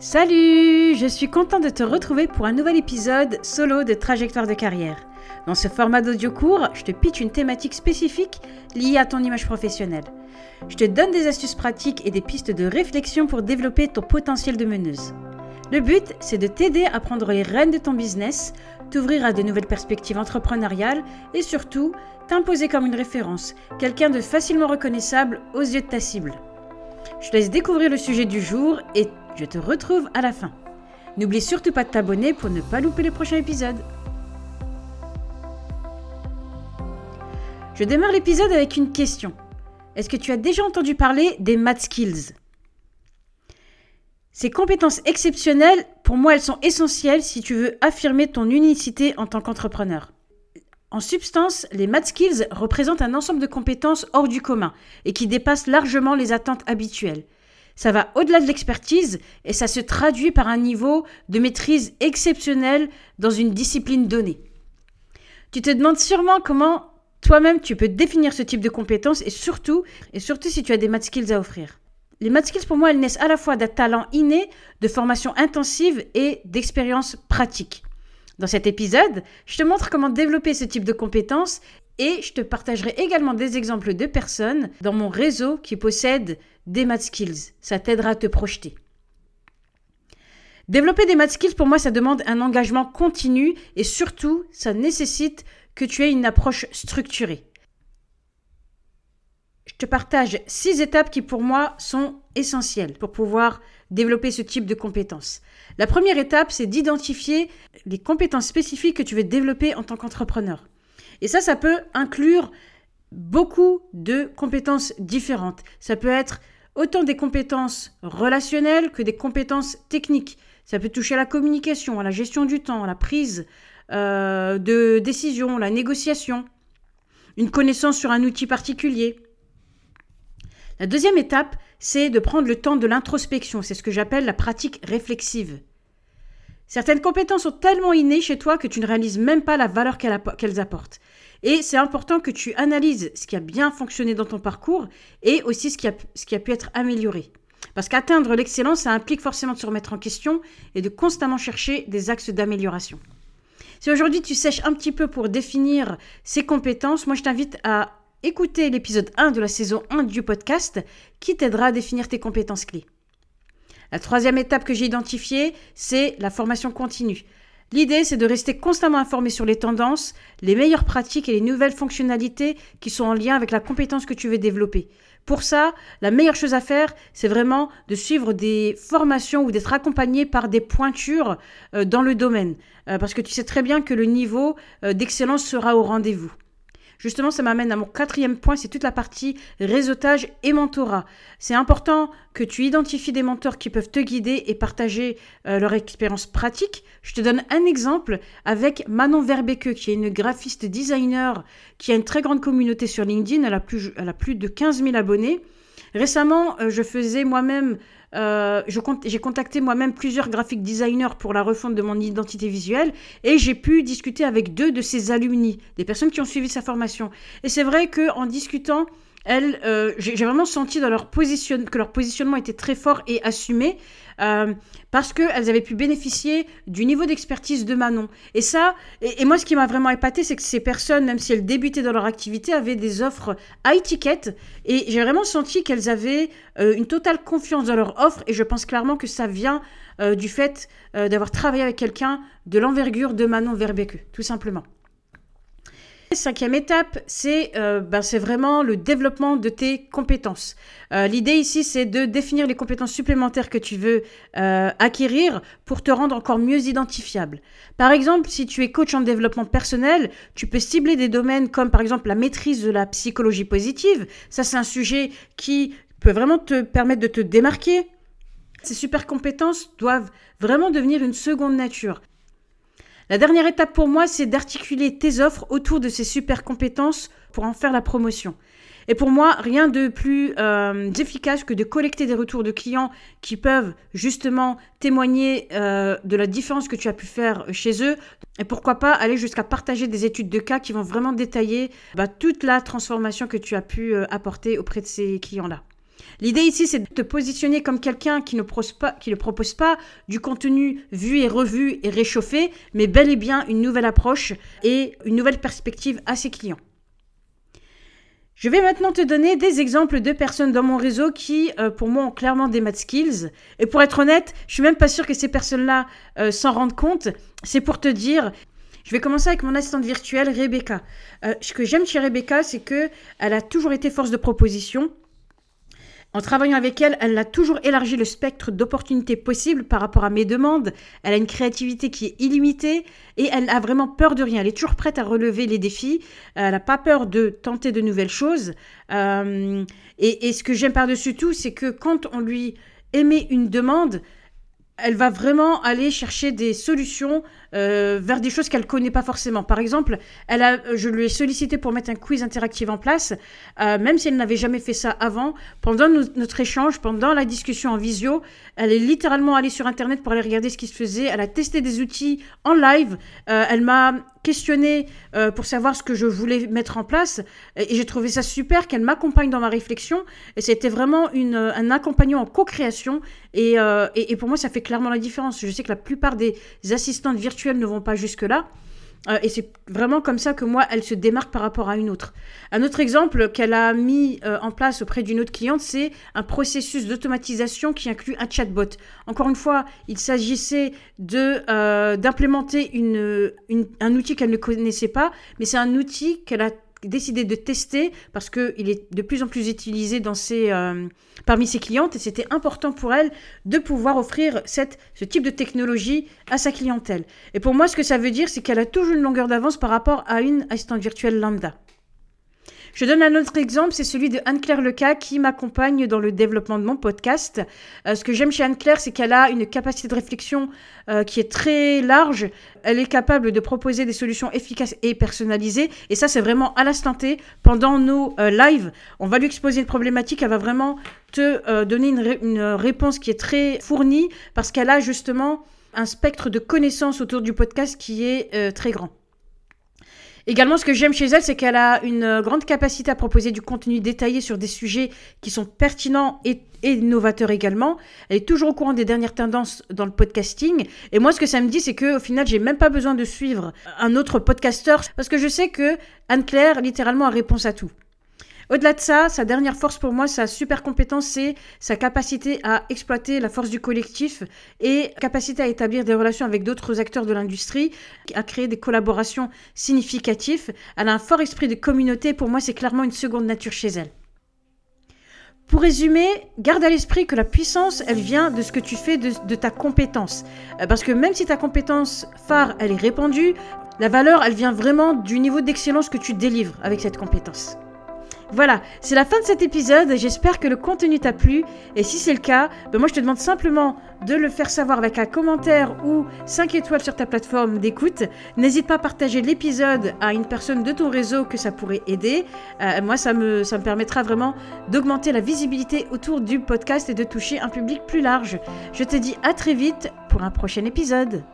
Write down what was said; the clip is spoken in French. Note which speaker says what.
Speaker 1: Salut Je suis contente de te retrouver pour un nouvel épisode solo de Trajectoire de carrière. Dans ce format d'audio court, je te pitch une thématique spécifique liée à ton image professionnelle. Je te donne des astuces pratiques et des pistes de réflexion pour développer ton potentiel de meneuse. Le but, c'est de t'aider à prendre les rênes de ton business, t'ouvrir à de nouvelles perspectives entrepreneuriales et surtout t'imposer comme une référence, quelqu'un de facilement reconnaissable aux yeux de ta cible. Je te laisse découvrir le sujet du jour et je te retrouve à la fin. N'oublie surtout pas de t'abonner pour ne pas louper le prochain épisode. Je démarre l'épisode avec une question. Est-ce que tu as déjà entendu parler des math skills? Ces compétences exceptionnelles, pour moi, elles sont essentielles si tu veux affirmer ton unicité en tant qu'entrepreneur. En substance, les math skills représentent un ensemble de compétences hors du commun et qui dépassent largement les attentes habituelles. Ça va au-delà de l'expertise et ça se traduit par un niveau de maîtrise exceptionnel dans une discipline donnée. Tu te demandes sûrement comment toi-même tu peux définir ce type de compétences et surtout, et surtout si tu as des math skills à offrir. Les math skills pour moi elles naissent à la fois d'un talent inné, de formation intensive et d'expérience pratique. Dans cet épisode, je te montre comment développer ce type de compétences et je te partagerai également des exemples de personnes dans mon réseau qui possèdent des math skills. Ça t'aidera à te projeter. Développer des math skills, pour moi, ça demande un engagement continu et surtout, ça nécessite que tu aies une approche structurée. Je te partage six étapes qui, pour moi, sont essentielles pour pouvoir développer ce type de compétences. La première étape, c'est d'identifier les compétences spécifiques que tu veux développer en tant qu'entrepreneur. Et ça, ça peut inclure beaucoup de compétences différentes. Ça peut être autant des compétences relationnelles que des compétences techniques. Ça peut toucher à la communication, à la gestion du temps, à la prise euh, de décision, la négociation, une connaissance sur un outil particulier. La deuxième étape, c'est de prendre le temps de l'introspection. C'est ce que j'appelle la pratique réflexive. Certaines compétences sont tellement innées chez toi que tu ne réalises même pas la valeur qu'elles apportent. Et c'est important que tu analyses ce qui a bien fonctionné dans ton parcours et aussi ce qui a, pu être amélioré. Parce qu'atteindre l'excellence, ça implique forcément de se remettre en question et de constamment chercher des axes d'amélioration. Si aujourd'hui tu sèches un petit peu pour définir ces compétences, moi je t'invite à écouter l'épisode 1 de la saison 1 du podcast qui t'aidera à définir tes compétences clés. La troisième étape que j'ai identifiée, c'est la formation continue. L'idée, c'est de rester constamment informé sur les tendances, les meilleures pratiques et les nouvelles fonctionnalités qui sont en lien avec la compétence que tu veux développer. Pour ça, la meilleure chose à faire, c'est vraiment de suivre des formations ou d'être accompagné par des pointures euh, dans le domaine. Euh, parce que tu sais très bien que le niveau euh, d'excellence sera au rendez-vous. Justement, ça m'amène à mon quatrième point, c'est toute la partie réseautage et mentorat. C'est important que tu identifies des mentors qui peuvent te guider et partager euh, leur expérience pratique. Je te donne un exemple avec Manon Verbeke, qui est une graphiste designer qui a une très grande communauté sur LinkedIn. Elle a plus, elle a plus de 15 000 abonnés. Récemment, euh, je faisais moi-même euh, j'ai contacté moi-même plusieurs graphic designers pour la refonte de mon identité visuelle et j'ai pu discuter avec deux de ses alumni, des personnes qui ont suivi sa formation. Et c'est vrai qu'en discutant, elles, euh, j'ai vraiment senti dans leur position, que leur positionnement était très fort et assumé. Euh, parce qu'elles avaient pu bénéficier du niveau d'expertise de Manon. Et ça, et, moi ce qui m'a vraiment épaté, c'est que ces personnes, même si elles débutaient dans leur activité, avaient des offres à étiquette. Et j'ai vraiment senti qu'elles avaient euh, une totale confiance dans leur offre. Et je pense clairement que ça vient du fait d'avoir travaillé avec quelqu'un de l'envergure de Manon Verbeke, tout simplement. Cinquième étape, c'est euh, ben, vraiment le développement de tes compétences. Euh, l'idée ici, c'est de définir les compétences supplémentaires que tu veux euh, acquérir pour te rendre encore mieux identifiable. Par exemple, si tu es coach en développement personnel, tu peux cibler des domaines comme par exemple la maîtrise de la psychologie positive. Ça, c'est un sujet qui peut vraiment te permettre de te démarquer. Ces super compétences doivent vraiment devenir une seconde nature. La dernière étape pour moi, c'est d'articuler tes offres autour de ces super compétences pour en faire la promotion. Et pour moi, rien de plus euh, efficace que de collecter des retours de clients qui peuvent justement témoigner euh, de la différence que tu as pu faire chez eux. Et pourquoi pas aller jusqu'à partager des études de cas qui vont vraiment détailler bah, toute la transformation que tu as pu euh, apporter auprès de ces clients-là. L'idée ici, c'est de te positionner comme quelqu'un qui ne, pas, qui ne propose pas du contenu vu et revu et réchauffé, mais bel et bien une nouvelle approche et une nouvelle perspective à ses clients. Je vais maintenant te donner des exemples de personnes dans mon réseau qui, euh, pour moi, ont clairement des math skills. Et pour être honnête, je suis même pas sûre que ces personnes-là euh, s'en rendent compte. C'est pour te dire, je vais commencer avec mon assistante virtuelle, Rebecca. Euh, ce que j'aime chez Rebecca, c'est que elle a toujours été force de proposition. En travaillant avec elle, elle a toujours élargi le spectre d'opportunités possibles par rapport à mes demandes. Elle a une créativité qui est illimitée et elle a vraiment peur de rien. Elle est toujours prête à relever les défis. Elle n'a pas peur de tenter de nouvelles choses. Euh, et, et, ce que j'aime par-dessus tout, c'est que quand on lui émet une demande, elle va vraiment aller chercher des solutions euh, vers des choses qu'elle connaît pas forcément. Par exemple, elle a, je lui ai sollicité pour mettre un quiz interactif en place, euh, même si elle n'avait jamais fait ça avant. Pendant notre échange, pendant la discussion en visio, elle est littéralement allée sur Internet pour aller regarder ce qui se faisait. Elle a testé des outils en live. Euh, elle m'a questionné pour savoir ce que je voulais mettre en place. Et, j'ai trouvé ça super qu'elle m'accompagne dans ma réflexion. Et c'était vraiment une, un accompagnement en co-création. Et, et, et pour moi, ça fait clairement la différence. Je sais que la plupart des assistantes virtuelles ne vont pas jusque-là. Euh, et c'est vraiment comme ça que moi, elle se démarque par rapport à une autre. Un autre exemple qu'elle a mis euh, en place auprès d'une autre cliente, c'est un processus d'automatisation qui inclut un chatbot. Encore une fois, il s'agissait euh, d'implémenter un outil qu'elle ne connaissait pas, mais c'est un outil qu'elle a décidé de tester parce qu'il est de plus en plus utilisé dans ses, euh, parmi ses clientes et c'était important pour elle de pouvoir offrir cette, ce type de technologie à sa clientèle. Et pour moi, ce que ça veut dire, c'est qu'elle a toujours une longueur d'avance par rapport à une assistante virtuelle lambda. Je donne un autre exemple, c'est celui de Anne-Claire Leca qui m'accompagne dans le développement de mon podcast. Euh, ce que j'aime chez Anne-Claire, c'est qu'elle a une capacité de réflexion euh, qui est très large. Elle est capable de proposer des solutions efficaces et personnalisées. Et ça, c'est vraiment à l'instant T. Pendant nos euh, lives, on va lui exposer une problématique. Elle va vraiment te donner une, une réponse qui est très fournie parce qu'elle a justement un spectre de connaissances autour du podcast qui est très grand. Également, ce que j'aime chez elle, c'est qu'elle a une euh, grande capacité à proposer du contenu détaillé sur des sujets qui sont pertinents et, innovateurs également. Elle est toujours au courant des dernières tendances dans le podcasting. Et moi, ce que ça me dit, c'est qu'au final, j'ai même pas besoin de suivre un autre podcasteur parce que je sais que Anne-Claire, littéralement, a réponse à tout. Au-delà de ça, sa dernière force pour moi, sa super compétence, c'est sa capacité à exploiter la force du collectif et capacité à établir des relations avec d'autres acteurs de l'industrie, à créer des collaborations significatives. Elle a un fort esprit de communauté. Pour moi, c'est clairement une seconde nature chez elle. Pour résumer, garde à l'esprit que la puissance, elle vient de ce que tu fais de, de, ta compétence. Euh, parce que même si ta compétence phare, elle est répandue, la valeur, elle vient vraiment du niveau d'excellence que tu délivres avec cette compétence. Voilà, c'est la fin de cet épisode. J'espère que le contenu t'a plu. Et si c'est le cas, ben moi je te demande simplement de le faire savoir avec un commentaire ou 5 étoiles sur ta plateforme d'écoute. N'hésite pas à partager l'épisode à une personne de ton réseau que ça pourrait aider. Euh, moi, ça me, ça me permettra vraiment d'augmenter la visibilité autour du podcast et de toucher un public plus large. Je te dis à très vite pour un prochain épisode.